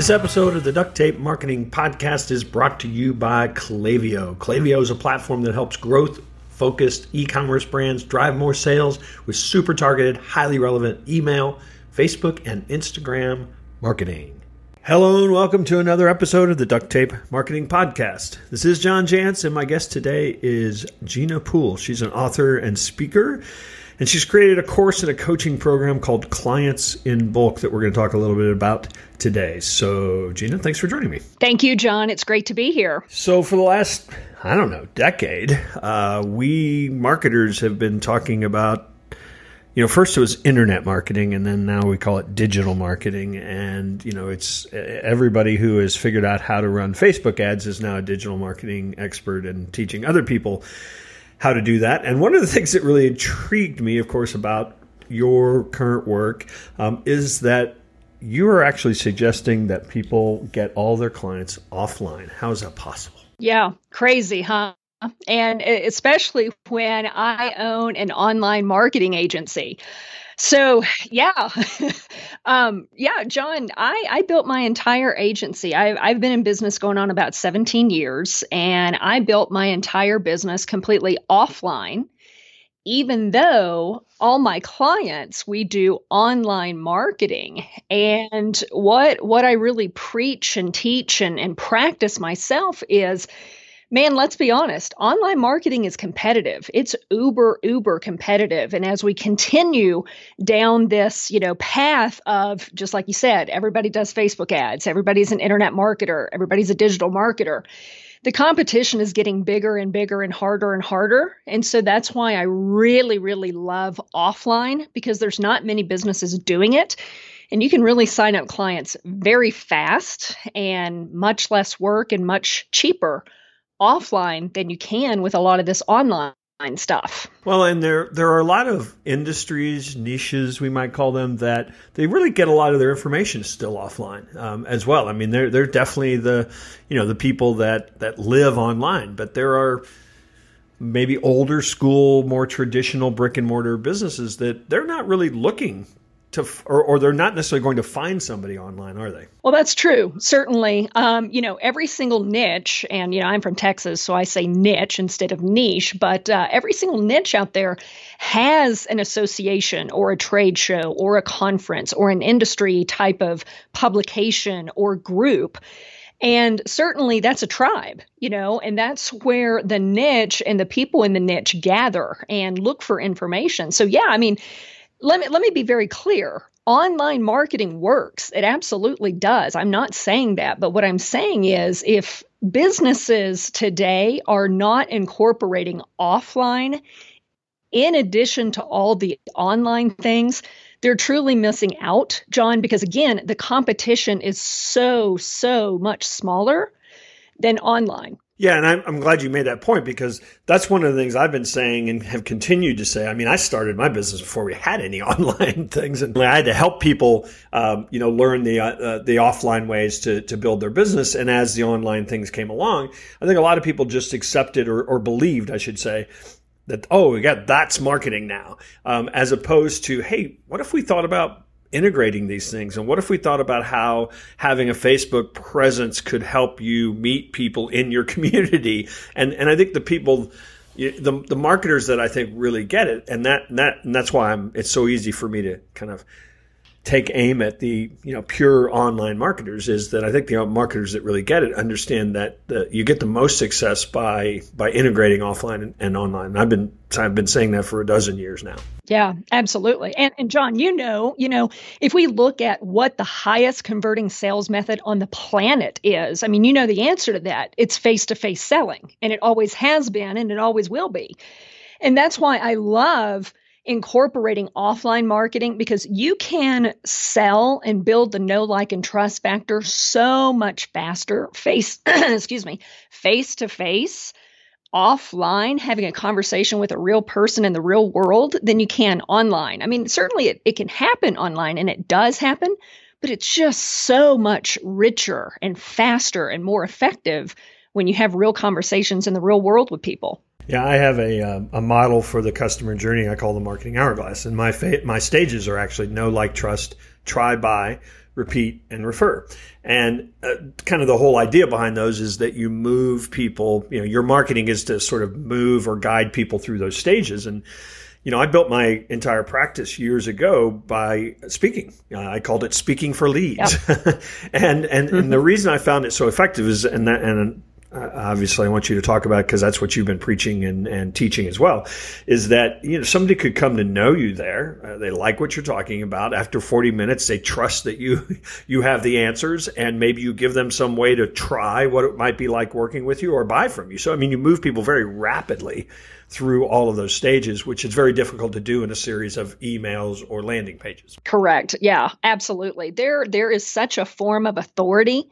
This episode of the Duct Tape Marketing Podcast is brought to you by Klaviyo. Klaviyo is a platform that helps growth focused e commerce brands drive more sales with super targeted, highly relevant email, Facebook, and Instagram marketing. Hello, and welcome to another episode of the Duct Tape Marketing Podcast. This is John Jantsch, and my guest today is Jeanna Pool. She's an author and speaker and she's created a course and a coaching program called Clients in Bulk that we're going to talk a little bit about today. So, Jeanna, thanks for joining me. Thank you, John. It's great to be here. So, for the last, I don't know, decade, uh, we marketers have been talking about you know, first it was internet marketing, and then now we call it digital marketing. And you know, it's everybody who has figured out how to run Facebook ads is now a digital marketing expert and teaching other people how to do that. And one of the things that really intrigued me, of course, about your current work um, is that you are actually suggesting that people get all their clients offline. How is that possible? Yeah, crazy, huh? And especially when I own an online marketing agency. So yeah, um, yeah, John, I, I built my entire agency. I've, I've been in business going on about 17 years, and I built my entire business completely offline. Even though all my clients we do online marketing, and what what I really preach and teach and, and practice myself is man, let's be honest, online marketing is competitive. It's uber, uber competitive. And as we continue down this, you know, path of just like you said, everybody does Facebook ads, everybody's an internet marketer, everybody's a digital marketer. The competition is getting bigger and bigger and harder and harder. And so that's why I really, really love offline because there's not many businesses doing it. And you can really sign up clients very fast and much less work and much cheaper offline than you can with a lot of this online stuff. Well, and there there are a lot of industries, niches we might call them, that they really get a lot of their information still offline um, as well. I mean, they're they're definitely the you know the people that that live online, but there are maybe older school, more traditional brick and mortar businesses that they're not really looking to or, or they're not necessarily going to find somebody online are they? Well that's true certainly. Um, you know every single niche and you know i'm from texas so i say niche instead of niche but uh, every single niche out there has an association or a trade show or a conference or an industry type of publication or group. And certainly that's a tribe, you know, and that's where the niche and the people in the niche gather and look for information. So, yeah, I mean, let me let me be very clear. Online marketing works. It absolutely does. I'm not saying that but what i'm saying is if businesses today are not incorporating offline in addition to all the online things they're truly missing out john because again the competition is so so much smaller than online yeah, and I'm, I'm, glad you made that point because that's one of the things I've been saying and have continued to say. I mean, I started my business before we had any online things, and I had to help people, um, you know, learn the uh, the offline ways to to build their business. And as the online things came along, I think a lot of people just accepted or, or believed, I should say, that oh, we got that's marketing now, um, as opposed to hey, what if we thought about integrating these things? And what if we thought about how having a Facebook presence could help you meet people in your community? And and I think the people the the marketers that I think really get it, and that and that and that's why I'm. It's so easy for me to kind of take aim at the you know pure online marketers is that I think the marketers that really get it understand that the, you get the most success by by integrating offline and, and online. I've been I've been saying that for a dozen years now. Yeah, absolutely. And and John, you know, you know, if we look at what the highest converting sales method on the planet is, I mean, you know the answer to that. It's face-to-face selling, and it always has been and it always will be. And that's why I love incorporating offline marketing because you can sell and build the know like and trust factor so much faster face excuse me face to face offline having a conversation with a real person in the real world than you can online. I mean certainly it, it can happen online and it does happen but it's just so much richer and faster and more effective when you have real conversations in the real world with people yeah, I have a uh, a model for the customer journey. I call the marketing hourglass, and my fa- my stages are actually know, like, trust, try, buy, repeat, and refer. And uh, kind of the whole idea behind those is that you move people, you know, your marketing is to sort of move or guide people through those stages. And, you know, I built my entire practice years ago by speaking. Uh, I called it speaking for leads. Yep. and, and, mm-hmm. and the mm-hmm. reason I found it so effective is, and that, and obviously I want you to talk about because that's what you've been preaching and, and teaching as well, is that you know somebody could come to know you there. Uh, they like what you're talking about. After 40 minutes, they trust that you you have the answers, and maybe you give them some way to try what it might be like working with you or buy from you. So I mean, you move people very rapidly through all of those stages, which is very difficult to do in a series of emails or landing pages. Correct. Yeah, absolutely. There there is such a form of authority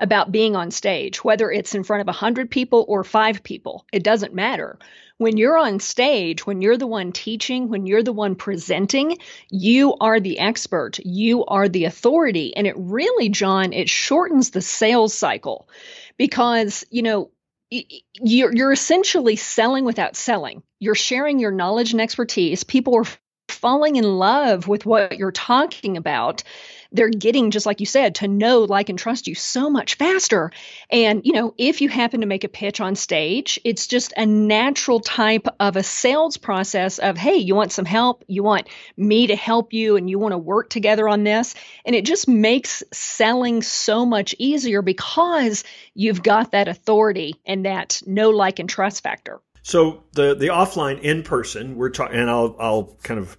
about being on stage, whether it's in front of 100 people or 5 people. It doesn't matter. When you're on stage, when you're the one teaching, when you're the one presenting, you are the expert. You are the authority. And it really, John, it shortens the sales cycle because, you know, you're, you're essentially selling without selling. You're sharing your knowledge and expertise. People are falling in love with what you're talking about they're getting just like you said to know like and trust you so much faster. And you know if you happen to make a pitch on stage it's just a natural type of a sales process of hey you want some help? You want me to help you and you want to work together on this? And it just makes selling so much easier because you've got that authority and that know like and trust factor. So the the offline in person we're talking and I'll I'll kind of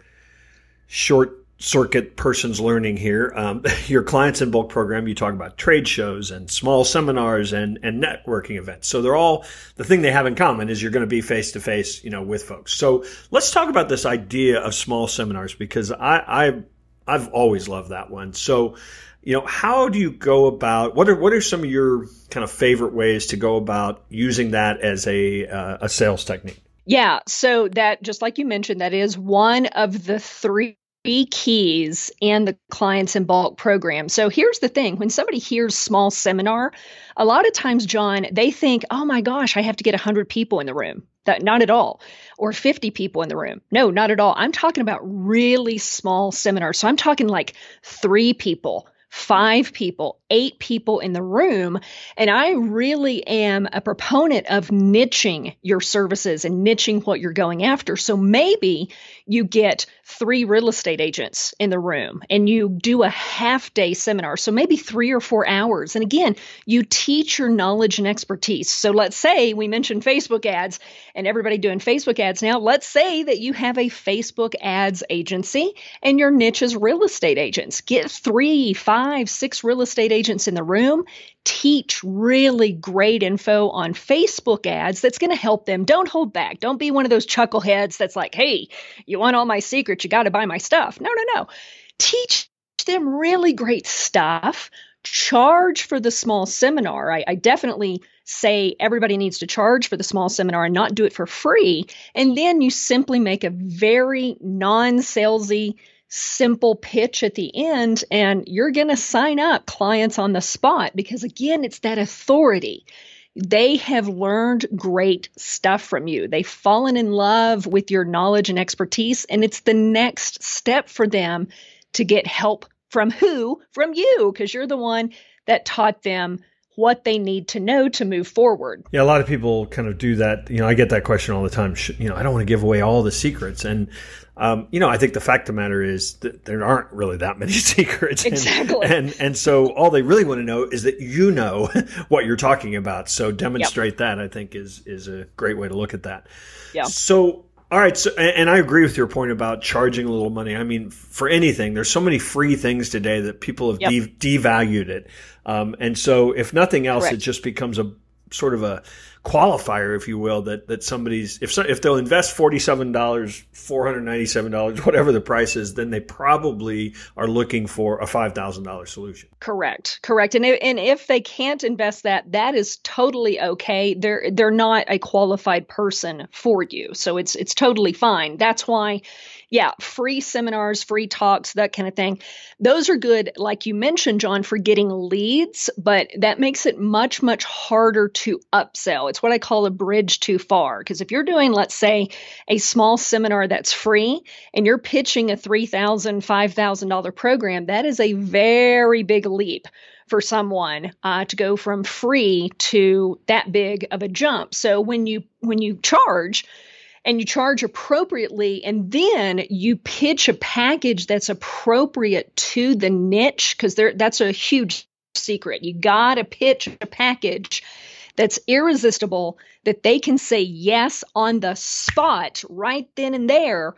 short circuit person's learning here. Um, your clients in bulk program, you talk about trade shows and small seminars and, and networking events. So they're all the thing they have in common is you're going to be face to face, you know, with folks. So let's talk about this idea of small seminars because I, I I've always loved that one. So, you know, how do you go about what are what are some of your kind of favorite ways to go about using that as a uh, a sales technique? Yeah, so that just like you mentioned, that is one of the three three keys and the clients in bulk program. So here's the thing when somebody hears small seminar, a lot of times, John, they think, oh my gosh, I have to get 100 people in the room. That, not at all. Or 50 people in the room. No, not at all. I'm talking about really small seminars. So I'm talking like three people, five people, eight people in the room. And I really am a proponent of niching your services and niching what you're going after. So maybe you get three real estate agents in the room and you do a half day seminar. So maybe three or four hours. And again, you teach your knowledge and expertise. So let's say we mentioned Facebook ads and everybody doing Facebook ads now. Let's say that you have a Facebook ads agency and your niche is real estate agents. Get three, five, six real estate agents agents in the room teach really great info on Facebook ads that's going to help them. Don't hold back. Don't be one of those chuckleheads that's like, hey, you want all my secrets? You got to buy my stuff. No, no, no. Teach them really great stuff. Charge for the small seminar. I, I definitely say everybody needs to charge for the small seminar and not do it for free. And then you simply make a very non salesy simple pitch at the end and you're going to sign up clients on the spot because again it's that authority. They have learned great stuff from you. They've fallen in love with your knowledge and expertise and it's the next step for them to get help from who? From you because you're the one that taught them what they need to know to move forward. Yeah, a lot of people kind of do that. You know, I get that question all the time. You know, I don't want to give away all the secrets. And, um, you know, I think the fact of the matter is that there aren't really that many secrets. Exactly. And, and, and so all they really want to know is that you know what you're talking about. So demonstrate yep. that, I think, is, is a great way to look at that. Yeah. So, all right, so and I agree with your point about charging a little money. I mean, for anything, there's so many free things today that people have yep. de- devalued it, um, and so if nothing else, Correct. it just becomes a sort of a qualifier, if you will, that that somebody's if so, if they'll invest forty seven dollars, four hundred ninety seven dollars, whatever the price is, then they probably are looking for a five thousand dollar solution. Correct, correct, and and if they can't invest that, that is totally okay. They're they're not a qualified person for you, so it's it's totally fine. That's why yeah, free seminars, free talks, that kind of thing. Those are good, like you mentioned, John, for getting leads, but that makes it much, much harder to upsell. It's what I call a bridge too far. Because if you're doing, let's say, a small seminar that's free and you're pitching a $3,000, $5,000 program, that is a very big leap for someone uh, to go from free to that big of a jump. So when you when you charge, and you charge appropriately and then you pitch a package that's appropriate to the niche because that's a huge secret. You got to pitch a package that's irresistible that they can say yes on the spot right then and there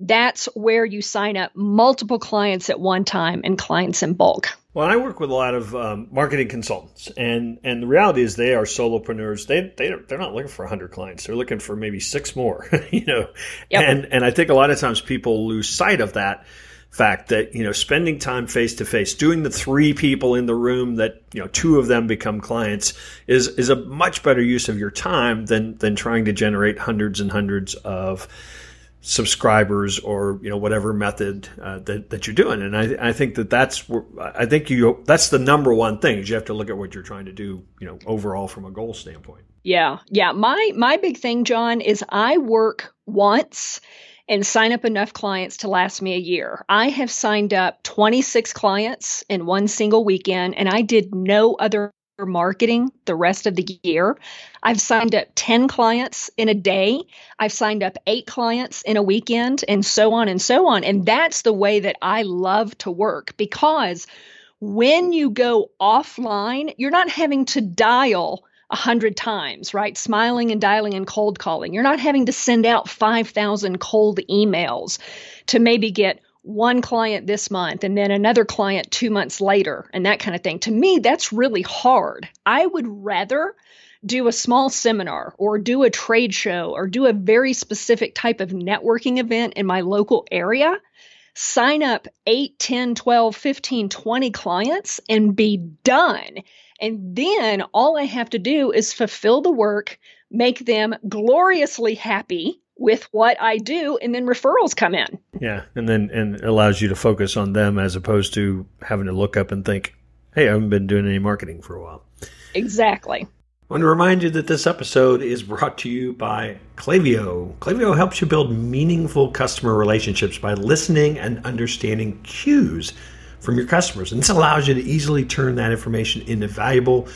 that's where you sign up multiple clients at one time and clients in bulk well, I work with a lot of um, marketing consultants, and and the reality is they are solopreneurs. They they they're not looking for hundred clients; they're looking for maybe six more. you know, yep. and and I think a lot of times people lose sight of that fact that you know spending time face to face doing the three people in the room that you know two of them become clients is is a much better use of your time than than trying to generate hundreds and hundreds of subscribers or you know whatever method uh, that that you're doing. And I, I think that that's I think you that's the number one thing is you have to look at what you're trying to do you know overall from a goal standpoint. Yeah. Yeah. My my big thing John is I work once and sign up enough clients to last me a year. I have signed up 26 clients in one single weekend and I did no other marketing the rest of the year. I've signed up 10 clients in a day. I've signed up eight clients in a weekend, and so on and so on. And that's the way that I love to work because when you go offline, you're not having to dial a hundred times, right? Smiling and dialing and cold calling. You're not having to send out 5,000 cold emails to maybe get one client this month and then another client two months later and that kind of thing. To me, that's really hard. I would rather do a small seminar or do a trade show or do a very specific type of networking event in my local area, sign up 8, 10, 12, 15, 20 clients and be done. And then all I have to do is fulfill the work, make them gloriously happy with what I do, and then referrals come in. Yeah, and then and allows you to focus on them as opposed to having to look up and think, "Hey, I haven't been doing any marketing for a while." Exactly. I want to remind you that this episode is brought to you by Klaviyo. Klaviyo helps you build meaningful customer relationships by listening and understanding cues from your customers. And this allows you to easily turn that information into valuable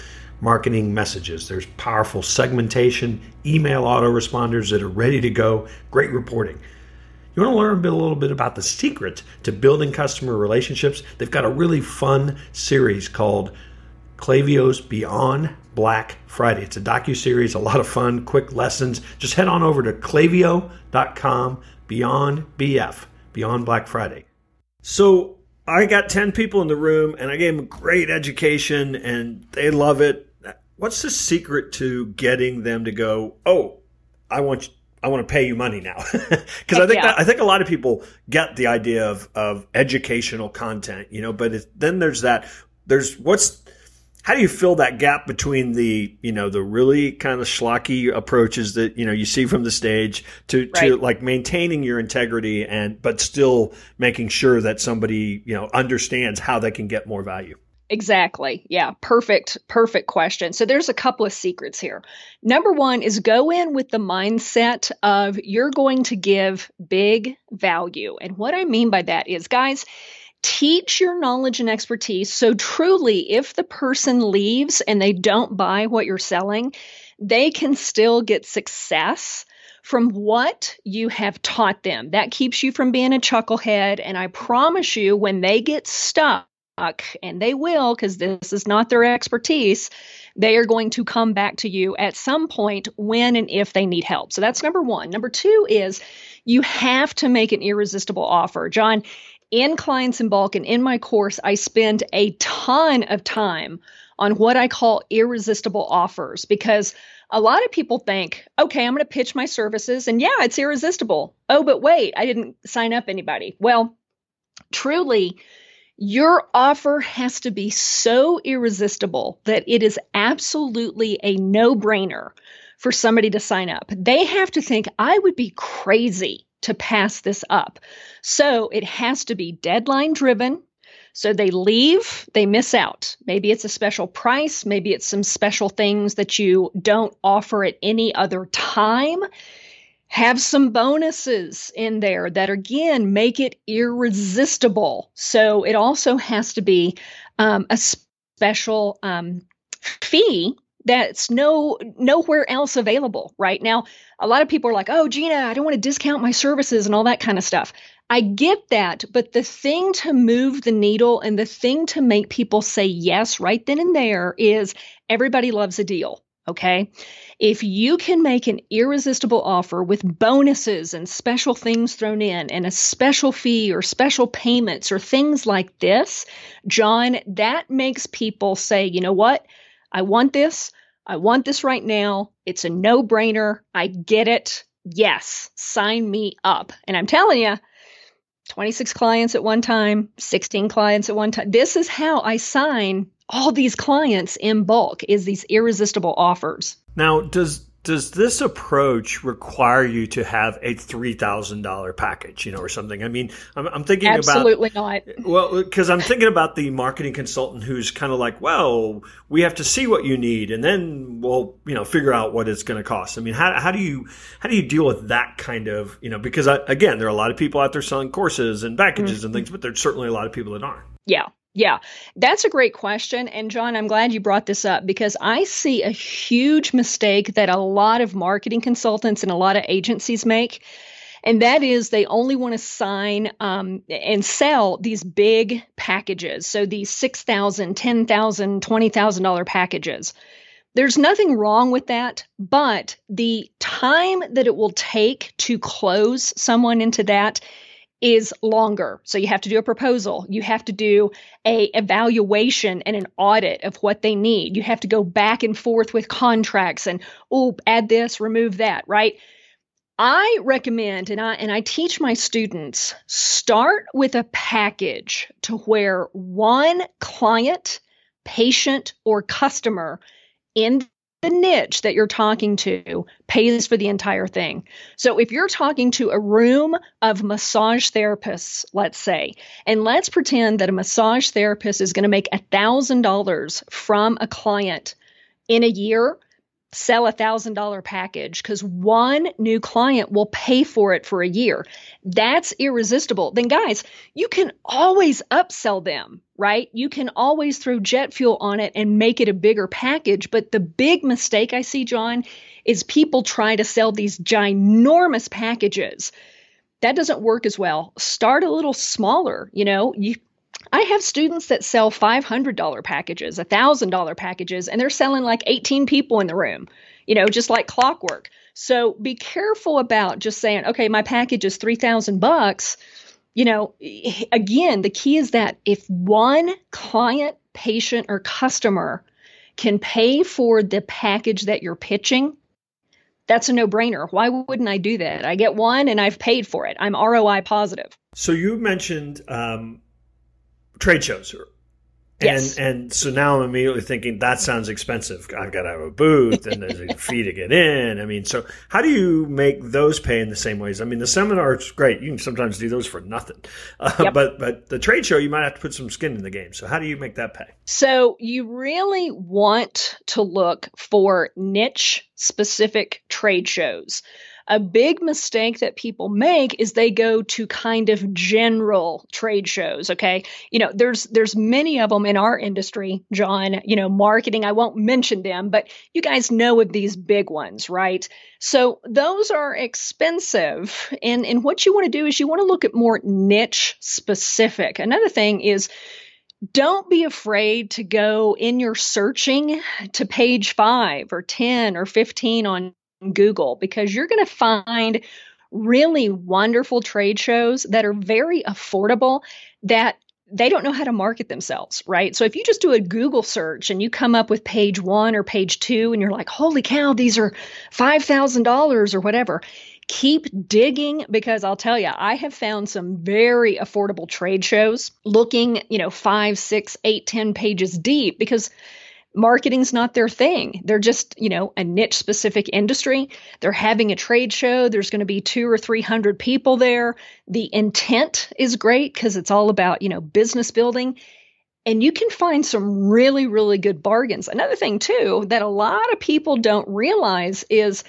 marketing messages. There's powerful segmentation, email autoresponders that are ready to go, great reporting. You want to learn a, bit, a little bit about the secret to building customer relationships? They've got a really fun series called Klaviyo's Beyond Black Friday. It's a docu series, a lot of fun, quick lessons. Just head on over to klaviyo.com beyond BF, Beyond Black Friday. So I got 10 people in the room and I gave them a great education and they love it what's the secret to getting them to go, oh, I want you, I want to pay you money now because I think yeah. that, I think a lot of people get the idea of of educational content, you know, but then there's that there's what's how do you fill that gap between the you know the really kind of schlocky approaches that you know you see from the stage to right. to like maintaining your integrity and but still making sure that somebody you know understands how they can get more value Exactly. Yeah. Perfect. Perfect question. So there's a couple of secrets here. Number one is go in with the mindset of you're going to give big value. And what I mean by that is, guys, teach your knowledge and expertise. So truly, if the person leaves and they don't buy what you're selling, they can still get success from what you have taught them. That keeps you from being a chucklehead. And I promise you, when they get stuck, and they will because this is not their expertise, they are going to come back to you at some point when and if they need help. So that's number one. Number two is you have to make an irresistible offer. John, in Clients in Bulk and in my course, I spend a ton of time on what I call irresistible offers because a lot of people think, okay, I'm going to pitch my services and yeah, it's irresistible. Oh, but wait, I didn't sign up anybody. Well, truly, your offer has to be so irresistible that it is absolutely a no brainer for somebody to sign up. They have to think, I would be crazy to pass this up. So it has to be deadline driven. So they leave, they miss out. Maybe it's a special price, maybe it's some special things that you don't offer at any other time. Have some bonuses in there that again make it irresistible. So it also has to be um, a special um, fee that's no nowhere else available right now. A lot of people are like oh Jeanna i don't want to discount my services and all that kind of stuff. I get that but the thing to move the needle and the thing to make people say yes right then and there is everybody loves a deal okay if you can make an irresistible offer with bonuses and special things thrown in and a special fee or special payments or things like this john that makes people say you know what I want this. I want this right now. It's a no brainer. I get it. Yes, sign me up. And I'm telling you, 26 clients at one time, 16 clients at one time. This is how I sign all these clients in bulk is these irresistible offers. Now, does does this approach require you to have a three thousand dollar package, you know, or something? I mean, I'm, I'm thinking absolutely about absolutely not. Well, because I'm thinking about the marketing consultant who's kind of like, well, we have to see what you need, and then we'll, you know, figure out what it's going to cost. I mean, how how do you how do you deal with that kind of, you know, because I, again, there are a lot of people out there selling courses and packages mm-hmm. and things, but there's certainly a lot of people that aren't. Yeah, yeah, that's a great question. And John, I'm glad you brought this up because I see a huge mistake that a lot of marketing consultants and a lot of agencies make. And that is they only want to sign um, and sell these big packages. So these $6,000, $10,000, $20,000 packages. There's nothing wrong with that, but the time that it will take to close someone into that is longer. So you have to do a proposal. You have to do a evaluation and an audit of what they need. You have to go back and forth with contracts and oh, add this, remove that, right? I recommend and I and I teach my students start with a package to where one client, patient or customer in the niche that you're talking to pays for the entire thing. So if you're talking to a room of massage therapists, let's say, and let's pretend that a massage therapist is going to make $1,000 from a client in a year, sell a thousand dollar package because one new client will pay for it for a year. That's irresistible. Then, guys, you can always upsell them, right? You can always throw jet fuel on it and make it a bigger package. But the big mistake I see, John, is people try to sell these ginormous packages. That doesn't work as well. Start a little smaller. You know, you I have students that sell $500 packages, $1,000 packages, and they're selling like 18 people in the room, you know, just like clockwork. So be careful about just saying, okay, my package is 3,000 bucks. You know, again, the key is that if one client, patient, or customer can pay for the package that you're pitching, that's a no brainer. Why wouldn't I do that? I get one and I've paid for it. I'm ROI positive. So you mentioned um, trade shows. Yes. And and so now I'm immediately thinking that sounds expensive. I've got to have a booth and there's a fee to get in. I mean, so how do you make those pay in the same ways? I mean, the seminar is great. You can sometimes do those for nothing, uh, yep. but but the trade show you might have to put some skin in the game. So how do you make that pay? So you really want to look for niche specific trade shows a big mistake that people make is they go to kind of general trade shows okay? You know there's there's many of them in our industry john you know marketing i won't mention them but you guys know of these big ones right? So those are expensive and and what you want to do is you want to look at more niche specific. Another thing is don't be afraid to go in your searching to page 5 or 10 or 15 on Google because you're going to find really wonderful trade shows that are very affordable that they don't know how to market themselves, right? So if you just do a Google search and you come up with page one or page two and you're like, holy cow, these are $5,000 or whatever, keep digging because I'll tell you, I have found some very affordable trade shows looking, you know, five, six, eight, ten pages deep because marketing's not their thing. They're just, you know, a niche specific industry. They're having a trade show. There's going to be two or 300 people there. The intent is great because it's all about, you know, business building. And you can find some really, really good bargains. Another thing, too, that a lot of people don't realize is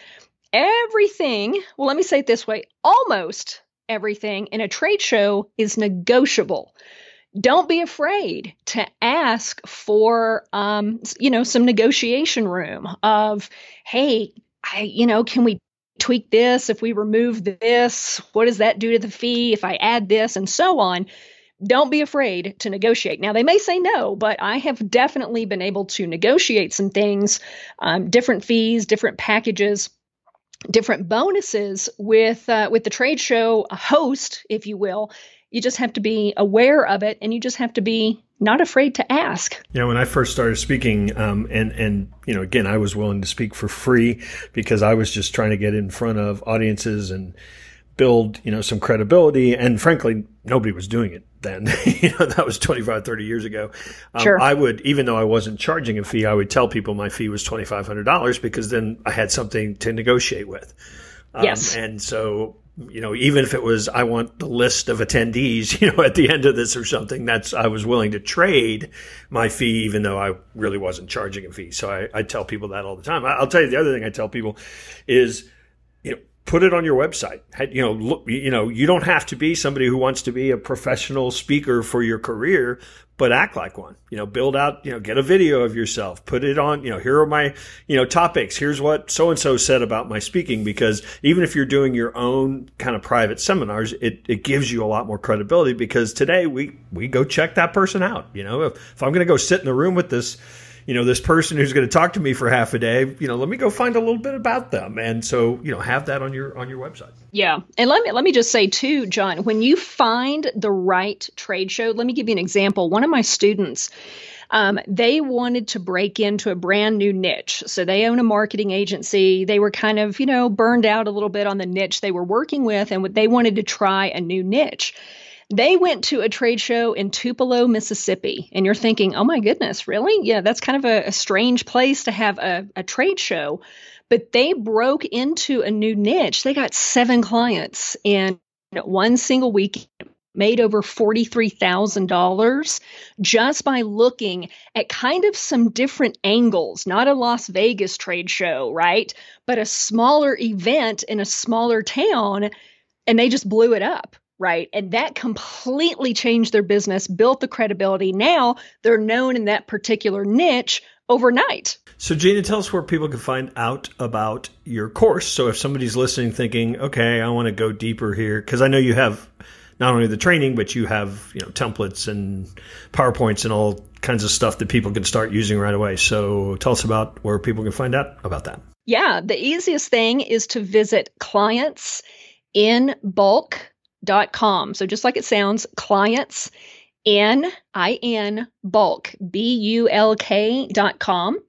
everything, well, let me say it this way almost everything in a trade show is negotiable don't be afraid to ask for um, you know some negotiation room of hey i you know can we tweak this? If we remove this what does that do to the fee? If i add this and so on. Don't be afraid to negotiate. Now they may say no but i have definitely been able to negotiate some things um, different fees different packages different bonuses with uh, with the trade show host if you will you just have to be aware of it and you just have to be not afraid to ask. Yeah, when I first started speaking, um, and and you know, again, I was willing to speak for free because I was just trying to get in front of audiences and build, you know, some credibility. And frankly, nobody was doing it then. you know, that was 25, 30 years ago. Um, sure. I would, even though I wasn't charging a fee, I would tell people my fee was $2,500 because then I had something to negotiate with. Um, yes. And so you know, even if it was, I want the list of attendees, you know, at the end of this or something, that's, I was willing to trade my fee, even though I really wasn't charging a fee. So I, I tell people that all the time. I'll tell you the other thing I tell people is, you know, put it on your website. You know, look, you know, you don't have to be somebody who wants to be a professional speaker for your career, but act like one. You know, build out, you know, get a video of yourself, put it on, you know, here are my, you know, topics. Here's what so and so said about my speaking because even if you're doing your own kind of private seminars, it, it gives you a lot more credibility because today we we go check that person out. You know, if, if I'm going to go sit in the room with this you know, this person who's going to talk to me for half a day, you know, let me go find a little bit about them. And so, you know, have that on your on your website. Yeah. And let me let me just say too, John, when you find the right trade show, let me give you an example. One of my students um, they wanted to break into a brand new niche. So they own a marketing agency. They were kind of, you know, burned out a little bit on the niche they were working with, and they wanted to try a new niche. They went to a trade show in Tupelo, Mississippi. And you're thinking, oh my goodness, really? Yeah, that's kind of a, a strange place to have a, a trade show. But they broke into a new niche. They got seven clients in one single week made over $43,000 just by looking at kind of some different angles, not a Las Vegas trade show, right? But a smaller event in a smaller town, and they just blew it up right? And that completely changed their business, built the credibility. Now they're known in that particular niche overnight. So, Jeanna, tell us where people can find out about your course. So, if somebody's listening thinking, okay, I want to go deeper here, because I know you have not only the training, but you have you know templates and PowerPoints and all kinds of stuff that people can start using right away. So, tell us about where people can find out about that. Yeah, the easiest thing is to visit clients in bulk com. So just like it sounds, clients in I N bulk B U L K dot com.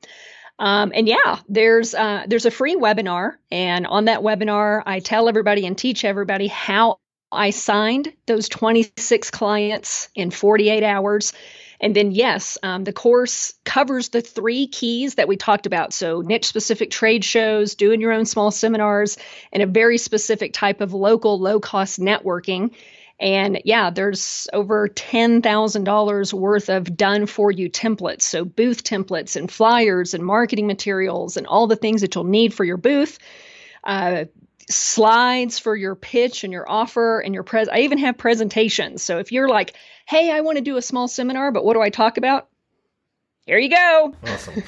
Um, and yeah, there's uh, there's a free webinar, and on that webinar, I tell everybody and teach everybody how I signed those 26 clients in 48 hours and then, yes, um, the course covers the three keys that we talked about. So, niche specific trade shows, doing your own small seminars, and a very specific type of local low cost networking. And yeah, there's over $10,000 worth of done for you templates. So, booth templates and flyers and marketing materials and all the things that you'll need for your booth. Uh, slides for your pitch and your offer and your pres I even have presentations. So if you're like, "Hey, I want to do a small seminar, but what do I talk about?" Here you go. Awesome.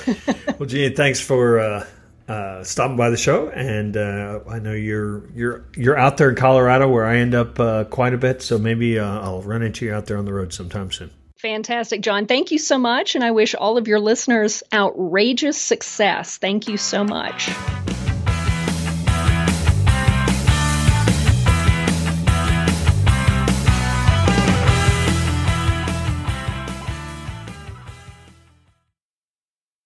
well, Gene, thanks for uh, uh, stopping by the show, and uh, I know you're you're you're out there in Colorado, where I end up uh, quite a bit. So maybe uh, I'll run into you out there on the road sometime soon. Fantastic, John. Thank you so much, and I wish all of your listeners outrageous success. Thank you so much.